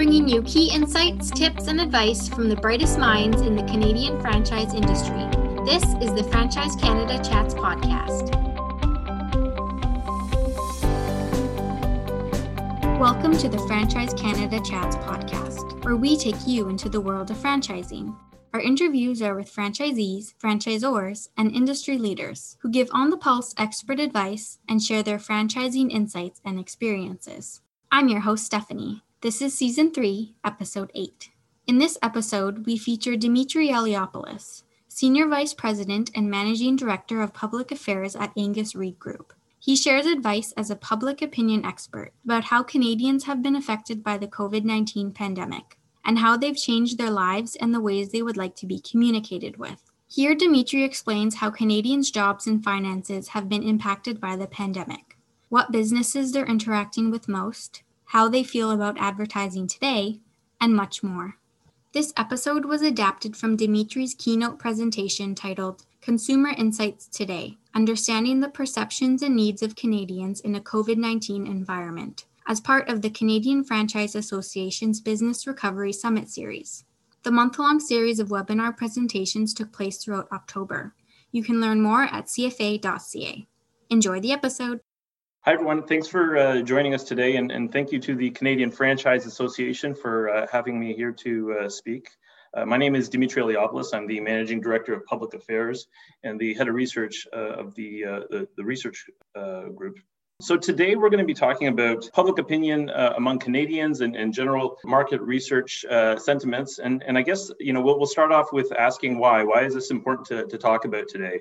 bringing you key insights, tips, and advice from the brightest minds in the Canadian franchise industry. This is the Franchise Canada Chats podcast. Welcome to the Franchise Canada Chats podcast, where we take you into the world of franchising. Our interviews are with franchisees, franchisors, and industry leaders who give on the pulse expert advice and share their franchising insights and experiences. I'm your host, Stephanie. This is season three, episode eight. In this episode, we feature Dimitri Eliopoulos, Senior Vice President and Managing Director of Public Affairs at Angus Reid Group. He shares advice as a public opinion expert about how Canadians have been affected by the COVID 19 pandemic and how they've changed their lives and the ways they would like to be communicated with. Here, Dimitri explains how Canadians' jobs and finances have been impacted by the pandemic, what businesses they're interacting with most, how they feel about advertising today, and much more. This episode was adapted from Dimitri's keynote presentation titled Consumer Insights Today Understanding the Perceptions and Needs of Canadians in a COVID 19 Environment as part of the Canadian Franchise Association's Business Recovery Summit Series. The month long series of webinar presentations took place throughout October. You can learn more at cfa.ca. Enjoy the episode. Hi, everyone. Thanks for uh, joining us today, and, and, thank you to the Canadian Franchise Association for uh, having me here to uh, speak. Uh, my name is Dimitri Eliopoulos. I'm the Managing Director of Public Affairs and the Head of Research uh, of the, uh, the, the, research group so today we're going to be talking about public opinion among Canadians and, and, general market research sentiments. And, and I guess, you know, we'll, we'll start off with asking why. Why is this important to, to talk about today?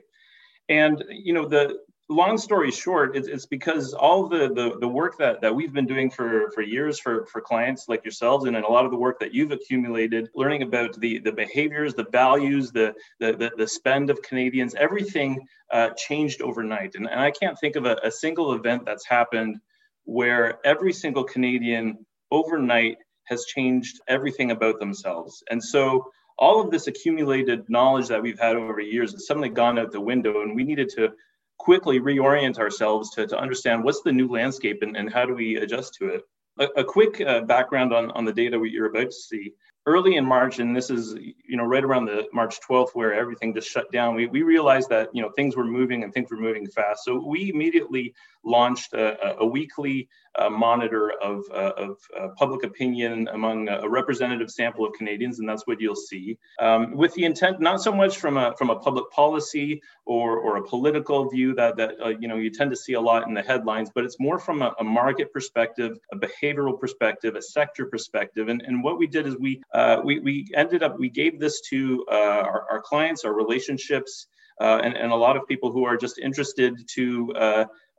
And, you know, the, long story short, it's, it's because all the, the, the work that, that we've been doing for, for years for, for clients like yourselves, and, a lot of the work that you've accumulated, learning about the, the behaviors, the values, the, the, the, the spend of Canadians, everything uh, changed overnight. And, and I can't think of a, a single event that's happened where every single Canadian overnight has changed everything about themselves. And so all of this accumulated knowledge that we've had over years has suddenly gone out the window, and we needed to quickly reorient ourselves to, to understand what's the new landscape and, and how do we adjust to it. A, a quick uh, background on, on the data you're about to see early in March, and this is you know right around the March 12th where everything just shut down. We, we realized that you know things were moving and things were moving fast. So we immediately launched a, a weekly uh, monitor of, uh, of uh, public opinion among a representative sample of Canadians, and that's what you'll see. Um, with the intent, not so much from a from a public policy or, or a political view that that uh, you know you tend to see a lot in the headlines, but it's more from a, a market perspective, a behavioral perspective, a sector perspective. And, and what we did is we uh, we, we ended up we gave this to uh, our, our clients, our relationships. And, and a lot of people who are just interested to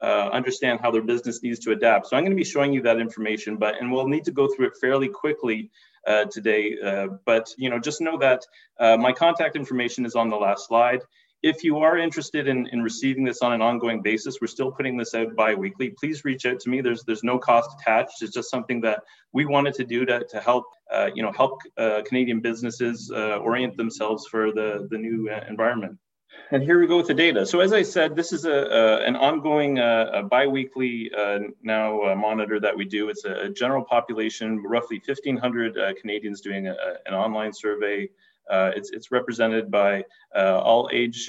uh, understand how their business needs to adapt. So I'm going to be showing you that information, but and we'll need to go through it fairly quickly uh, today. Uh, but you know, just know that uh, my contact information is on the last slide. If you are interested in, in receiving this on an ongoing basis, we're still putting this out bi-weekly. Please reach out to me. There's there's no cost attached. It's just something that we wanted to do to, to help uh, you know help uh, Canadian businesses orient themselves for the the new environment. And here we go with the data. So as I said, this is a, a an ongoing uh, a biweekly uh, now uh, monitor that we do. It's a general population, roughly 1,500 uh, Canadians doing a, an online survey. Uh, it's, it's represented by uh, all age,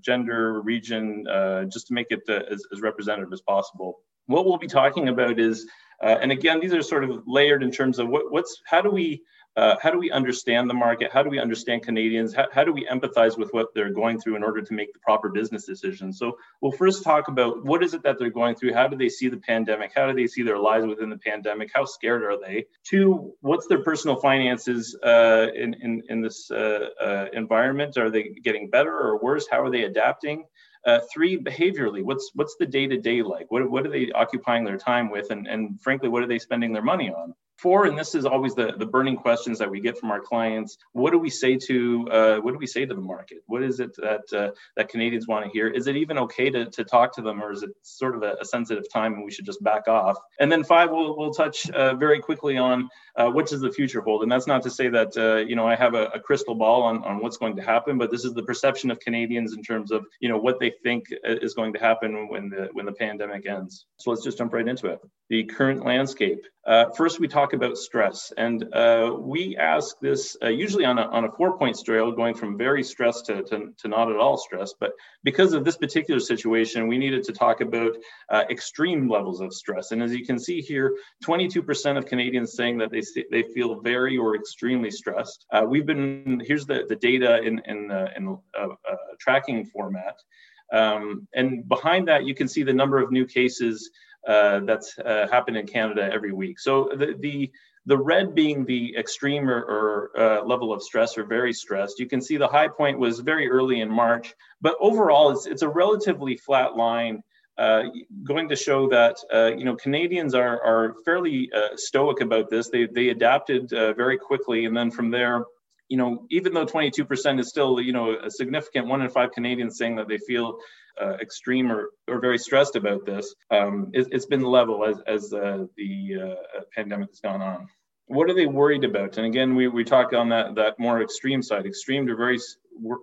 gender, region, just to make it as, as representative as possible. What we'll be talking about is, and again, these are sort of layered in terms of what, what's, how do we uh, how do we understand the market? How do we understand Canadians? How, how, do we empathize with what they're going through in order to make the proper business decisions? So we'll first talk about what is it that they're going through? How do they see the pandemic? How do they see their lives within the pandemic? How scared are they? Two, what's their personal finances uh, in, in, in, this uh, uh environment? Are they getting better or worse? How are they adapting? Uh, three, behaviorally, what's what's the day to day like? What, what are they occupying their time with, and, and frankly, what are they spending their money on? Four, and this is always the, the burning questions that we get from our clients. What do we say to uh, what do we say to the market? What is it that uh, that Canadians want to hear? Is it even okay to, to talk to them, or is it sort of a, a sensitive time and we should just back off? And then five, we'll, we'll touch uh, very quickly on uh, what does the future hold. And that's not to say that uh, you know I have a, a, crystal ball on, on what's going to happen, but this is the perception of Canadians in terms of you know what they think is going to happen when the when the pandemic ends. So let's just jump right into it. The current landscape. Uh, first, we talk talk about stress. And uh, we ask this uh, usually on a, on a four point scale, going from very stressed to, to, to, not at all stressed. But because of this particular situation, we needed to talk about uh, extreme levels of stress. And as you can see here, 22% of Canadians saying that they, they feel very or extremely stressed. Uh, we've been, here's the, the data in, in, uh, in uh, tracking format. Um, and behind that, you can see the number of new cases that's uh, happened in Canada every week. So the, the, the red being the extreme or, or uh, level of stress or very stressed. You can see the high point was very early in March, but overall it's, it's a relatively flat line uh, going to show that uh, you know Canadians are, are fairly uh, stoic about this. They, they adapted uh, very quickly, and then from there, you know, even though 22% is still you know a significant one in five Canadians saying that they feel uh, extreme or, or very stressed about this, um, it, has been level as, as uh, the uh, pandemic has gone on. What are they worried about? And again, we, we talk on that, that more extreme side. Extreme to very,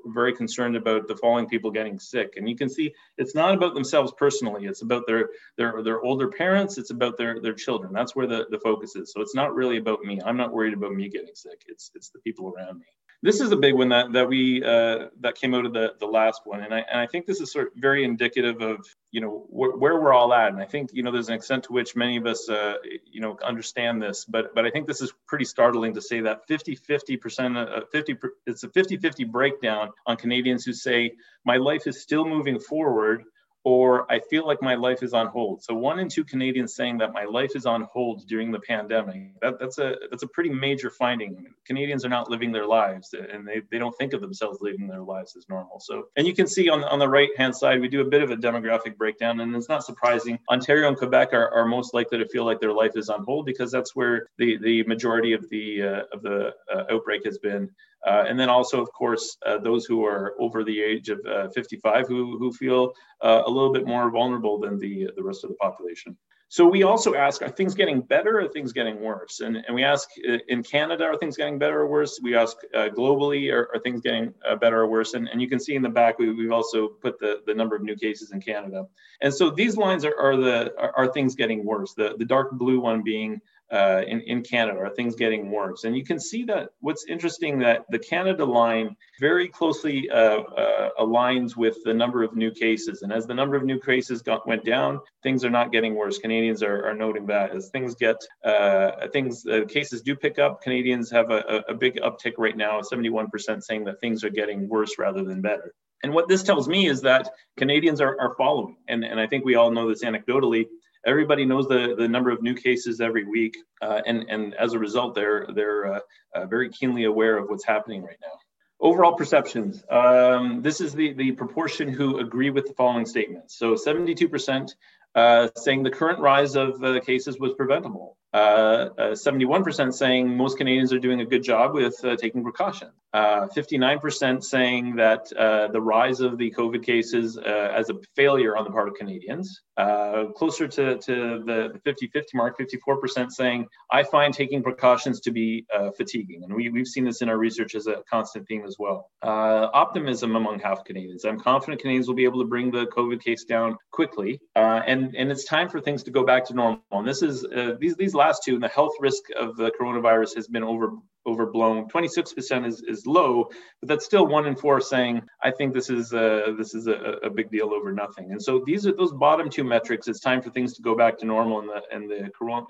very concerned about the following people getting sick. And you can see it's not about themselves personally. It's about their, their, their older parents. It's about their, their children. That's where the, the focus is. So it's not really about me. I'm not worried about me getting sick. It's, it's the people around me this is a big one that that we uh, that came out of the the last one, and I and I think this is sort of very indicative of you know wh- where we're all at, and I think you know there's an extent to which many of us uh, you know understand this, but but I think this is pretty startling to say that 50 50 percent uh, 50 it's a 50 50 breakdown on Canadians who say my life is still moving forward or I feel like my life is on hold. So one in two Canadians saying that my life is on hold during the pandemic. That, that's a that's a pretty major finding. Canadians are not living their lives and they, they don't think of themselves living their lives as normal. So and you can see on, on the right hand side, we do a bit of a demographic breakdown and it's not surprising. Ontario and Quebec are, are most likely to feel like their life is on hold because that's where the, the majority of the uh, of the uh, outbreak has been. Uh, and then also, of course, uh, those who are over the age of uh, 55 who, who feel uh, a little bit more vulnerable than the, the rest of the population. So we also ask, are things getting better or things getting worse? And, and we ask uh, in Canada, are things getting better or worse? We ask uh, globally, are, are, things getting better or worse? And, and you can see in the back, we, have also put the, the number of new cases in Canada. And so these lines are, are the are, are things getting worse. The, the dark blue one being uh, in, in Canada? Are things getting worse? And you can see that what's interesting that the Canada line very closely uh, uh, aligns with the number of new cases. And as the number of new cases got, went down, things are not getting worse. Canadians are, are noting that as things get, uh, things, uh, cases do pick up, Canadians have a, a big uptick right now, 71% saying that things are getting worse rather than better. And what this tells me is that Canadians are, are following. And, and I think we all know this anecdotally everybody knows the, the number of new cases every week, uh, and, and as a result, they're, they're uh, uh, very keenly aware of what's happening right now. Overall perceptions. Um, this is the, the proportion who agree with the following statements. So 72% uh, saying the current rise of uh, cases was preventable. Uh, uh 71% saying most Canadians are doing a good job with uh, taking precaution. Uh, 59% saying that the rise of the COVID cases as a failure on the part of Canadians. closer to, to the 50 50 mark, 54% saying, I find taking precautions to be fatiguing. And we, we've seen this in our research as a constant theme as well. optimism among half Canadians. I'm confident Canadians will be able to bring the COVID case down quickly. and and it's time for things to go back to normal. And this is uh, these these last two, and the health risk of the coronavirus has been over overblown. 26% is, is low, but that's still one in four saying, I think this is a, this is a, a big deal over nothing. And so these are those bottom two metrics. It's time for things to go back to normal, and the and the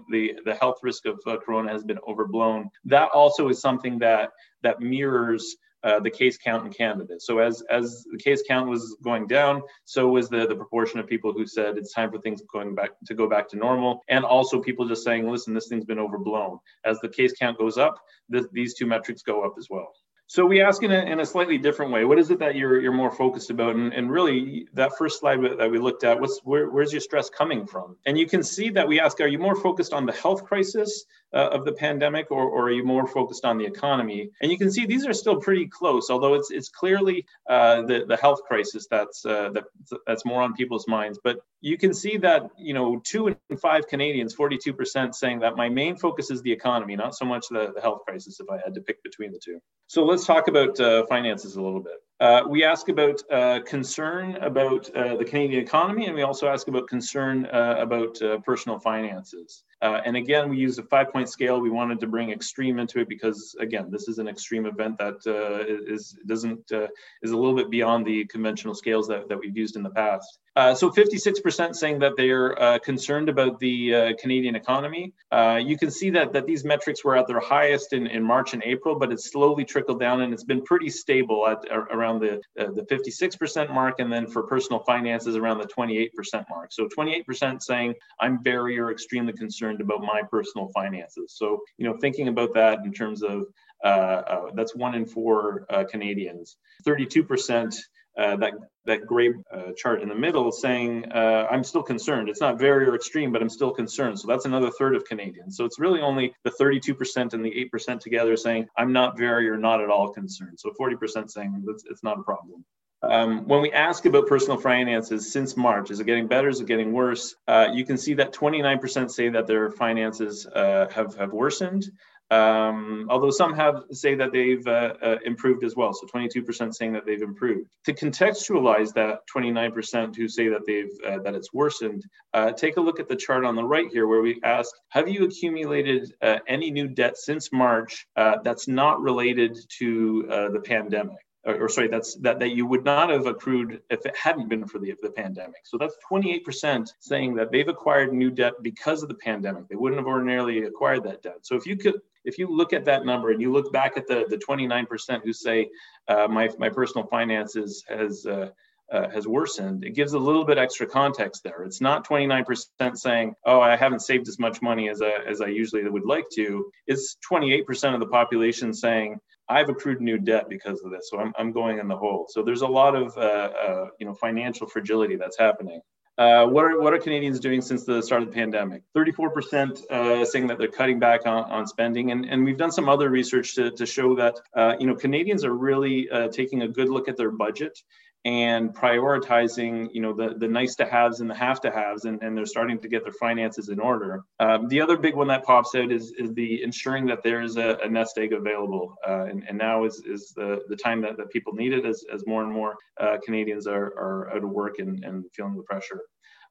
the the health risk of uh, corona has been overblown. That also is something that that mirrors uh, the case count in Canada. So as as the case count was going down, so was the the proportion of people who said it's time for things going back to go back to normal, and also people just saying, listen, this thing's been overblown. As the case count goes up, th- these two metrics go up as well. So we ask in a, in a slightly different way. What is it that you're you're more focused about? And, and really, that first slide that we looked at, what's where, where's your stress coming from? And you can see that we ask, are you more focused on the health crisis uh, of the pandemic, or, or are you more focused on the economy? And you can see these are still pretty close, although it's it's clearly uh, the the health crisis that's uh, that that's more on people's minds. But you can see that you know two in five Canadians, 42%, saying that my main focus is the economy, not so much the, the health crisis. If I had to pick between the two, so let's talk about uh, finances a little bit. Uh, we ask about uh, concern about uh, the Canadian economy, and we also ask about concern uh, about uh, personal finances. Uh, and again, we used a five point scale. We wanted to bring extreme into it because, again, this is an extreme event that uh, is doesn't uh, is a little bit beyond the conventional scales that, that we've used in the past. Uh, so 56% saying that they're uh, concerned about the uh, Canadian economy. Uh, you can see that, that these metrics were at their highest in, in March and April, but it's slowly trickled down and it's been pretty stable at around the, uh, the 56% mark. And then for personal finances, around the 28% mark. So 28% saying, I'm very or extremely concerned about my personal finances. So, you know, thinking about that in terms of uh, that's one in four Canadians. 32% uh, that that gray uh, chart in the middle saying uh, I'm still concerned. It's not very or extreme, but I'm still concerned. So that's another third of Canadians. So it's really only the 32% and the 8% together saying I'm not very or not at all concerned. So 40% saying it's, it's not a problem. Um, when we ask about personal finances since March, is it getting better? Is it getting worse? Uh, you can see that 29% say that their finances uh, have, have worsened. Um, although some have say that they've uh, uh, improved as well. So 22% saying that they've improved. To contextualize that 29% who say that they've uh, that it's worsened, uh, take a look at the chart on the right here where we ask, have you accumulated uh, any new debt since March uh, that's not related to the pandemic? or, sorry, that's that, that you would not have accrued if it hadn't been for the, the pandemic. So that's 28% saying that they've acquired new debt because of the pandemic. They wouldn't have ordinarily acquired that debt. So if you could, if you look at that number and you look back at the, the 29% who say uh, my, my personal finances has uh, uh, has worsened, it gives a little bit extra context there. It's not 29% saying, "Oh, I haven't saved as much money as I, as I usually would like to." It's 28% of the population saying, I've accrued new debt because of this, so I'm, I'm going in the hole. So there's a lot of uh, uh, you know financial fragility that's happening. Uh, what are what are Canadians doing since the start of the pandemic? 34% uh, saying that they're cutting back on, on spending, and, and we've done some other research to, to show that uh, you know Canadians are really uh, taking a good look at their budget and prioritizing you know the, the nice to haves and the have to haves and, and they're starting to get their finances in order. Um, the other big one that pops out is, is the ensuring that there's a, a nest egg available uh, and, and now is, is the, the time that, that people need it as, as more and more uh, canadians are, are out of work and, and feeling the pressure.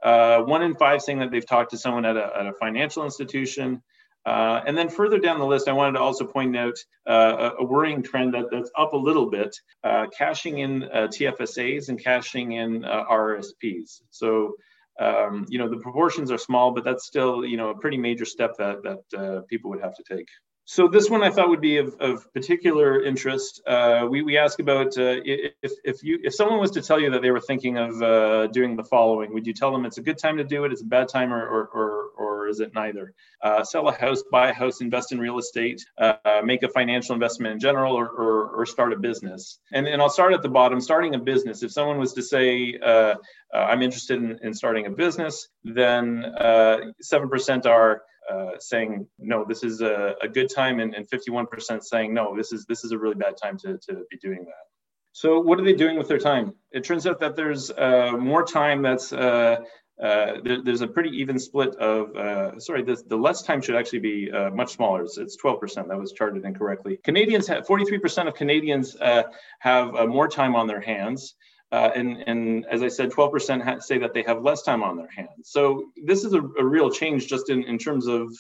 Uh, one in five saying that they've talked to someone at a, at a financial institution uh, and then further down the list, I wanted to also point out uh, a, worrying trend that, that's up a little bit, uh, cashing in uh, TFSAs and cashing in uh, RRSPs. So, um, you know, the proportions are small, but that's still, you know, a pretty major step that, that uh, people would have to take. So this one I thought would be of, of particular interest. we, we ask about if, if you if someone was to tell you that they were thinking of doing the following, would you tell them it's a good time to do it, it's a bad time, or, or, or, or is it neither? Uh, sell a house, buy a house, invest in real estate, uh, make a financial investment in general, or, or, or, start a business. And, and I'll start at the bottom. Starting a business. If someone was to say, uh, uh I'm interested in, in, starting a business, then 7% uh, are uh, saying no, this is a, a good time, and, and 51% saying no, this is this is a really bad time to, to be doing that. So what are they doing with their time? It turns out that there's uh, more time that's uh, uh, there, there's a pretty even split of, uh, sorry, this, the less time should actually be uh, much smaller. It's, it's 12%. That was charted incorrectly. Canadians have 43% of Canadians uh, have uh, more time on their hands. and, and as I said, 12% say that they have less time on their hands. So this is a, a real change just in, in terms of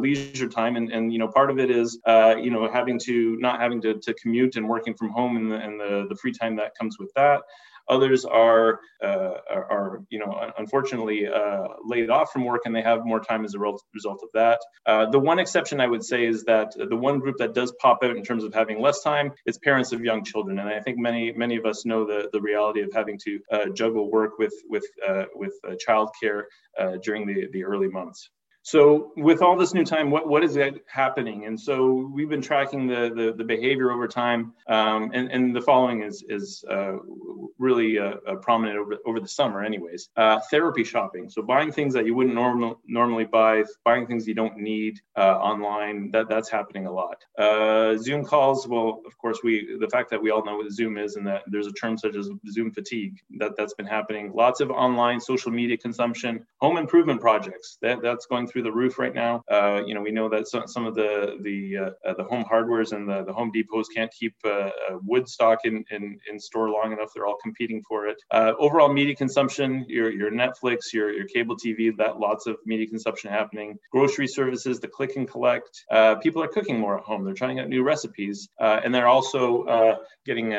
leisure time. And, and, you know, part of it is, you know, having to, not having to, to commute and working from home and the, and the, the free time that comes with that. Others are, uh, are, you know, unfortunately uh, laid off from work and they have more time as a result of that. Uh, the one exception I would say is that the one group that does pop out in terms of having less time is parents of young children. And I think many, many of us know the, the reality of having to uh, juggle work with, with, uh, with childcare during the, the early months. So with all this new time, what, what is happening? And so we've been tracking the, the, the behavior over time. Um, and, and the following is, is uh, really uh, uh, prominent over, over the summer anyways. Uh, therapy shopping. So buying things that you wouldn't normal, normally buy, buying things you don't need uh, online, that, that's happening a lot. Uh, Zoom calls, well, of course, we the fact that we all know what Zoom is and that there's a term such as Zoom fatigue, that, that's been happening. Lots of online social media consumption, home improvement projects, that, that's going through through the roof right now. Uh, you know, we know that some, some of the the uh, the home hardwares and the, the Home Depots can't keep uh, wood stock in, in, in store long enough. They're all competing for it. overall media consumption, your your Netflix, your your cable TV, that lots of media consumption happening. Grocery services, the click and collect. people are cooking more at home. They're trying out new recipes, and they're also getting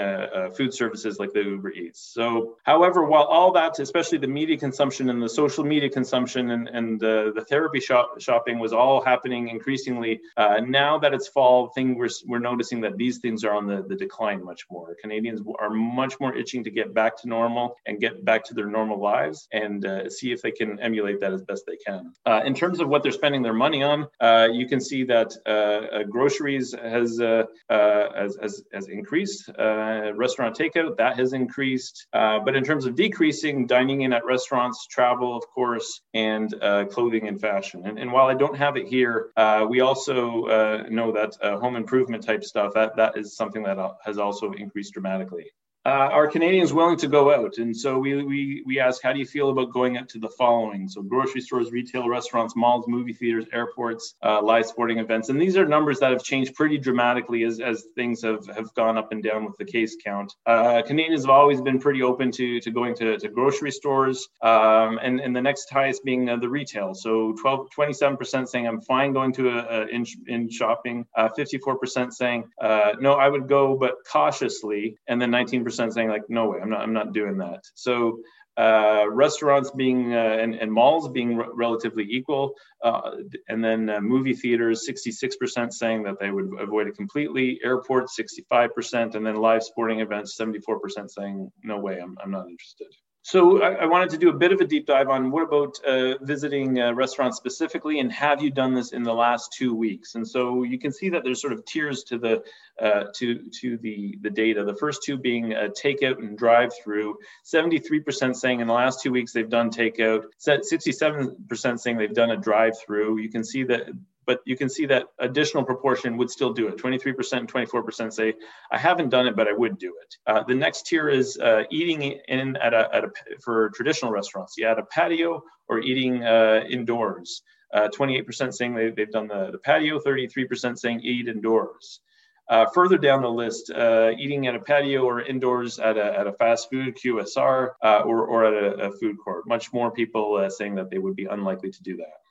food services like the Uber Eats. So, however, while all that, especially the media consumption and the social media consumption and, and uh, the therapy shop, shopping was all happening increasingly. Uh, now that it's fall, thing we're, we're noticing that these things are on the, the decline much more. Canadians are much more itching to get back to normal and get back to their normal lives and uh, see if they can emulate that as best they can. Uh, in terms of what they're spending their money on, uh, you can see that uh, groceries has, has, has, has, increased. restaurant takeout, that has increased. but in terms of decreasing, dining in at restaurants, travel, of course, and uh, clothing and fashion. And, and, while I don't have it here, uh, we also uh, know that uh, home improvement type stuff, that, that is something that uh, has also increased dramatically uh, are Canadians willing to go out? And so we, we, we ask, how do you feel about going out to the following? So grocery stores, retail restaurants, malls, movie theaters, airports, uh, live sporting events. And these are numbers that have changed pretty dramatically as, as things have, have gone up and down with the case count. Uh, Canadians have always been pretty open to, to going to, to grocery stores um, and, and the next highest being uh, the retail. So 12, 27% saying I'm fine going to a, a in, in shopping, 54% uh, saying uh, no, I would go, but cautiously. And then 19% percent saying like, no way, I'm not, I'm not doing that. So uh, restaurants being uh, and, and, malls being relatively equal, uh, and then uh, movie theaters, 66% saying that they would avoid it completely. Airports, 65%, and then live sporting events, 74% saying no way, I'm, I'm not interested. So I, I, wanted to do a bit of a deep dive on what about uh, visiting uh, restaurants specifically, and have you done this in the last two weeks? And so you can see that there's sort of tiers to the uh, to to the the data. The first two being takeout and drive-through. 73% saying in the last two weeks they've done takeout. 67% saying they've done a drive-through. You can see that but you can see that additional proportion would still do it. 23% and 24% say, I haven't done it, but I would do it. Uh, the next tier is uh, eating in at a, at a, for traditional restaurants. You add a patio or eating uh, indoors. 28% uh, saying they, they've done the, the patio, 33% saying eat indoors. Uh, further down the list, uh, eating at a patio or indoors at a, at a fast food QSR or, or at a, a, food court. Much more people saying that they would be unlikely to do that.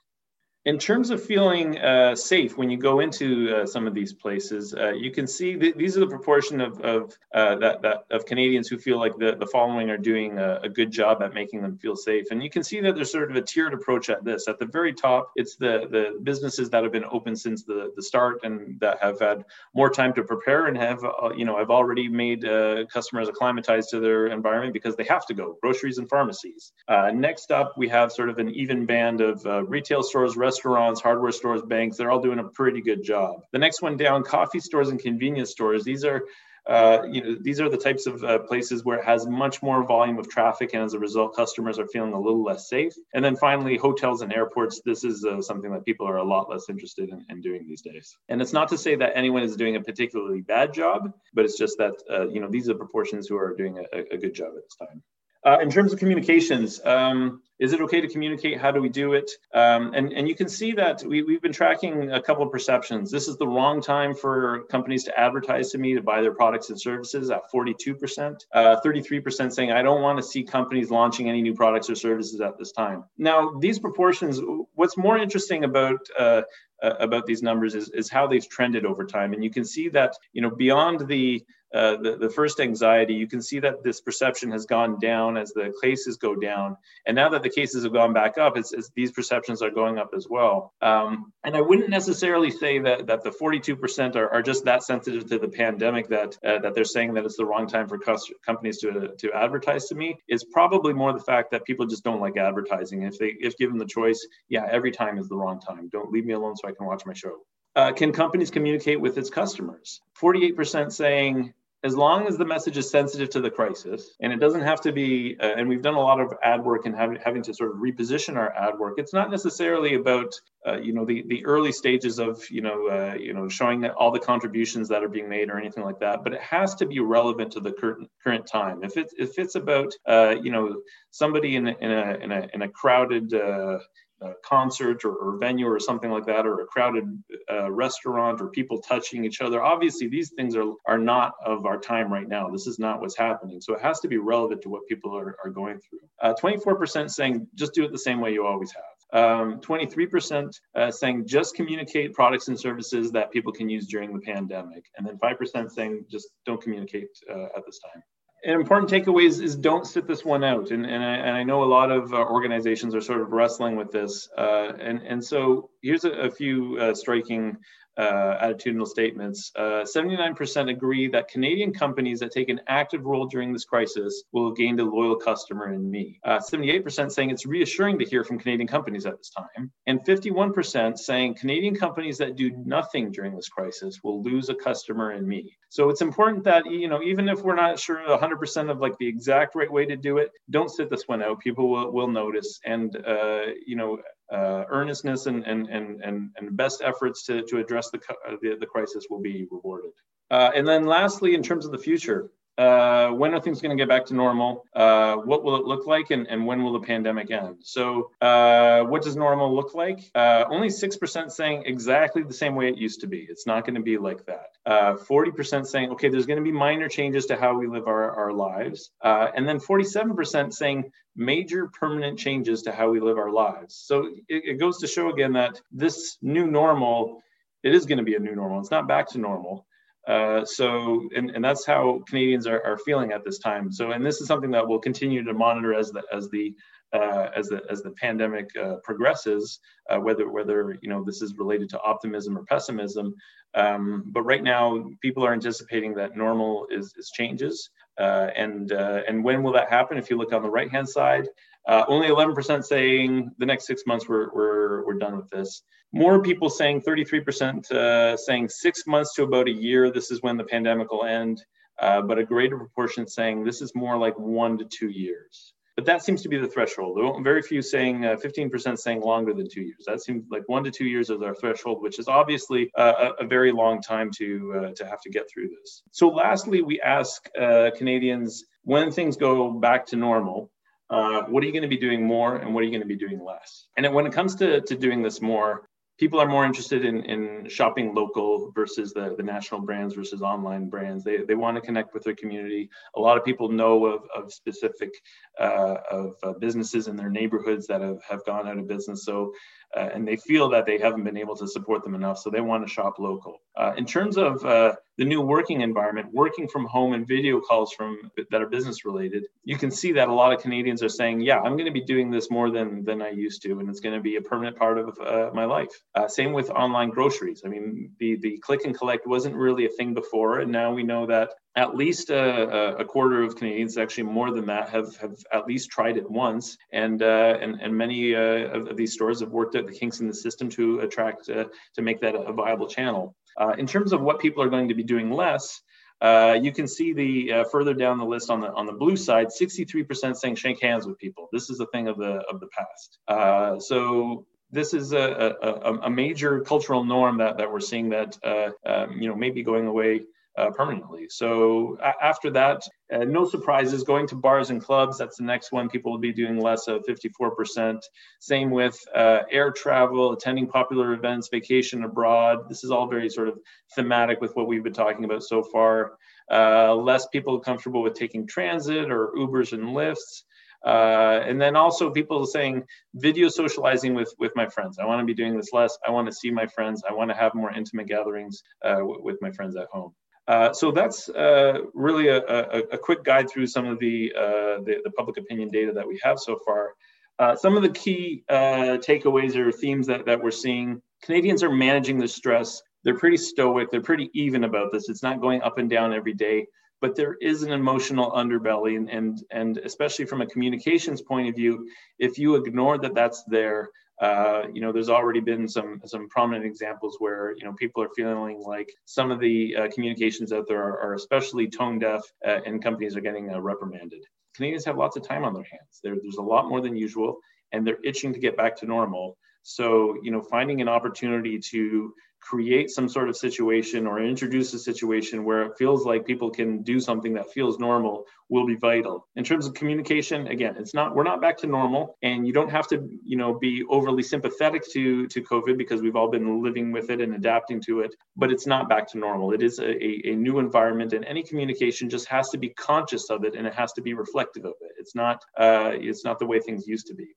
In terms of feeling uh, safe when you go into uh, some of these places, uh, you can see th- these are the proportion of, of uh, that, that, of Canadians who feel like the, the following are doing a, a, good job at making them feel safe. And you can see that there's sort of a tiered approach at this. At the very top, it's the, the businesses that have been open since the, the start and that have had more time to prepare and have, uh, you know, have already made uh, customers acclimatized to their environment because they have to go, groceries and pharmacies. next up, we have sort of an even band of retail stores, restaurants, restaurants, hardware stores, banks, they're all doing a pretty good job. The next one down, coffee stores and convenience stores. These are uh, you know, these are the types of uh, places where it has much more volume of traffic, and as a result, customers are feeling a little less safe. And then finally, hotels and airports. This is uh, something that people are a lot less interested in, in, doing these days. And it's not to say that anyone is doing a particularly bad job, but it's just that uh, you know these are the proportions who are doing a, a good job at this time. Uh, in terms of communications, um, is it okay to communicate? How do we do it? Um, and, and you can see that we, we've been tracking a couple of perceptions. This is the wrong time for companies to advertise to me to buy their products and services at 42%. Uh, 33% saying, I don't want to see companies launching any new products or services at this time. Now, these proportions, what's more interesting about uh, uh, about these numbers is, is how they've trended over time. And you can see that, you know, beyond the uh, the, the first anxiety, you can see that this perception has gone down as the cases go down. And now that the cases have gone back up, it's, it's these perceptions are going up as well. Um, and I wouldn't necessarily say that, that the 42% are, are just that sensitive to the pandemic that, uh, that they're saying that it's the wrong time for companies to, to advertise to me. It's probably more the fact that people just don't like advertising. If they if given the choice, yeah, every time is the wrong time. Don't leave me alone so I can watch my show. Uh, can companies communicate with its customers? 48% saying as long as the message is sensitive to the crisis and it doesn't have to be uh, and we've done a lot of ad work and having, having to sort of reposition our ad work it's not necessarily about uh, you know the, the early stages of you know uh, you know showing all the contributions that are being made or anything like that but it has to be relevant to the current current time. If it's if it's about uh, you know somebody in a, in a in a, in a crowded uh, a concert or, or, venue or something like that, or a crowded uh, restaurant or people touching each other. Obviously, these things are, are not of our time right now. This is not what's happening. So it has to be relevant to what people are, are going through. Uh, 24% saying just do it the same way you always have. Um, 23% uh, saying just communicate products and services that people can use during the pandemic. And then 5% saying just don't communicate uh, at this time an important takeaway is, is, don't sit this one out. And, and, I, and I know a lot of uh, organizations are sort of wrestling with this. Uh, and, and so here's a, a few uh, striking uh, attitudinal statements. 79% uh, agree that Canadian companies that take an active role during this crisis will gain a loyal customer in me. 78% uh, saying it's reassuring to hear from Canadian companies at this time. And 51% saying Canadian companies that do nothing during this crisis will lose a customer in me. So it's important that, you know, even if we're not sure 100% of like the exact right way to do it, don't sit this one out. People will, will notice. And, uh, you know, uh, earnestness and, and, and, and, and best efforts to, to address the, uh, the, the crisis will be rewarded. Uh, and then lastly, in terms of the future, uh, when are things going to get back to normal? Uh, what will it look like, and, and when will the pandemic end? So, uh, what does normal look like? Uh, only 6% saying exactly the same way it used to be. It's not going to be like that. 40% uh, saying, okay, there's going to be minor changes to how we live our, our lives. Uh, and then 47% saying major permanent changes to how we live our lives. So, it, it goes to show again that this new normal, it is going to be a new normal. It's not back to normal. Uh, so, and, and that's how Canadians are, are feeling at this time. So, and this is something that we'll continue to monitor as the as the uh, as the as the pandemic uh, progresses, uh, whether whether you know this is related to optimism or pessimism. Um, but right now, people are anticipating that normal is, is changes, uh, and uh, and when will that happen? If you look on the right hand side, uh, only 11% saying the next six months we're, we're, we're done with this. More people saying 33% uh, saying six months to about a year, this is when the pandemic will end. Uh, but a greater proportion saying this is more like one to two years. But that seems to be the threshold. Very few saying, uh, 15% saying longer than two years. That seems like one to two years is our threshold, which is obviously uh, a, very long time to, uh, to have to get through this. So, lastly, we ask Canadians when things go back to normal, uh, what are you going to be doing more and what are you going to be doing less? And when it comes to, to doing this more, people are more interested in, in shopping local versus the, the national brands versus online brands. They, they want to connect with their community. A lot of people know of, of specific uh, of uh, businesses in their neighborhoods that have, have gone out of business. So, uh, and they feel that they haven't been able to support them enough. So they want to shop local. Uh, in terms of uh, the new working environment, working from home and video calls from that are business related, you can see that a lot of Canadians are saying, "Yeah, I'm going to be doing this more than than I used to, and it's going to be a permanent part of uh, my life." Uh, same with online groceries. I mean, the the click and collect wasn't really a thing before, and now we know that at least a, a, quarter of Canadians, actually more than that, have, have at least tried it once. And uh, and, and many uh, of, of, these stores have worked out the kinks in the system to attract uh, to make that a viable channel. Uh, in terms of what people are going to be doing less, uh, you can see the uh, further down the list on the on the blue side, 63% saying shake hands with people. This is a thing of the of the past. so this is a, a, a, major cultural norm that, that we're seeing that um, you know may be going away uh, permanently. So a- after that, uh, no surprises. Going to bars and clubs, that's the next one. People will be doing less of 54%. Same with uh, air travel, attending popular events, vacation abroad. This is all very sort of thematic with what we've been talking about so far. Uh, less people comfortable with taking transit or Ubers and Lyfts. Uh, and then also people saying video socializing with with my friends. I want to be doing this less. I want to see my friends. I want to have more intimate gatherings uh, w- with my friends at home. Uh, so that's uh, really a, a, a, quick guide through some of the, uh, the, the, public opinion data that we have so far. Uh, some of the key uh, takeaways or themes that, that we're seeing, Canadians are managing the stress. They're pretty stoic. They're pretty even about this. It's not going up and down every day, but there is an emotional underbelly. And, and, and especially from a communications point of view, if you ignore that that's there, uh, you know, there's already been some some prominent examples where you know people are feeling like some of the uh, communications out there are, are especially tone deaf, uh, and companies are getting uh, reprimanded. Canadians have lots of time on their hands. There, there's a lot more than usual, and they're itching to get back to normal. So, you know, finding an opportunity to create some sort of situation or introduce a situation where it feels like people can do something that feels normal will be vital. In terms of communication again it's not we're not back to normal and you don't have to you know be overly sympathetic to to covid because we've all been living with it and adapting to it but it's not back to normal. It is a, a, a new environment and any communication just has to be conscious of it and it has to be reflective of it. It's not uh, it's not the way things used to be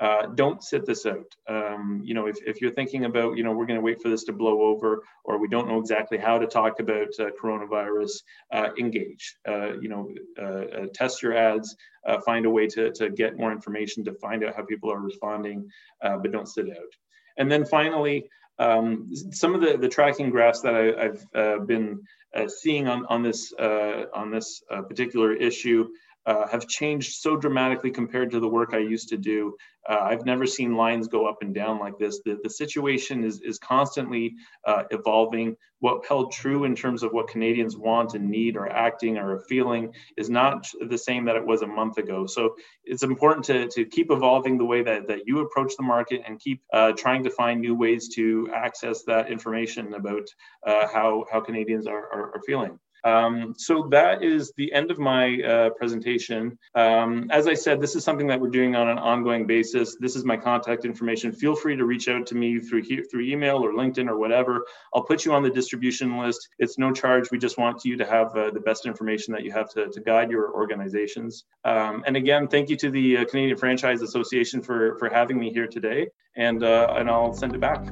uh, don't sit this out. Um, you know, if, if you're thinking about, you know, we're going to wait for this to blow over, or we don't know exactly how to talk about uh, coronavirus, uh, engage. Uh, you know, uh, uh, test your ads, find a way to, to get more information to find out how people are responding, but don't sit out. And then finally, um, some of the, the tracking graphs that I, have been seeing on, on this on this particular issue uh, have changed so dramatically compared to the work I used to do. Uh, I've never seen lines go up and down like this. The, the situation is, is constantly uh, evolving. What held true in terms of what Canadians want and need or acting or feeling is not the same that it was a month ago. So it's important to, to keep evolving the way that, that you approach the market and keep uh, trying to find new ways to access that information about uh, how, how Canadians are, are, are feeling. Um, so that is the end of my uh, presentation. Um, as I said, this is something that we're doing on an ongoing basis. This is my contact information. Feel free to reach out to me through through email or LinkedIn or whatever. I'll put you on the distribution list. It's no charge. We just want you to have uh, the best information that you have to, to guide your organizations. Um, and again, thank you to the uh, Canadian Franchise Association for, for having me here today. And, uh, and I'll send it back.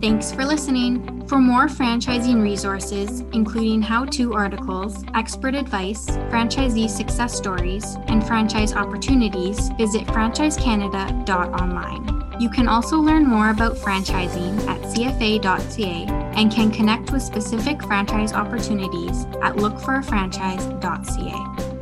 Thanks for listening. For more franchising resources, including how to articles, expert advice, franchisee success stories, and franchise opportunities, visit franchisecanada.online. You can also learn more about franchising at cfa.ca and can connect with specific franchise opportunities at lookforafranchise.ca.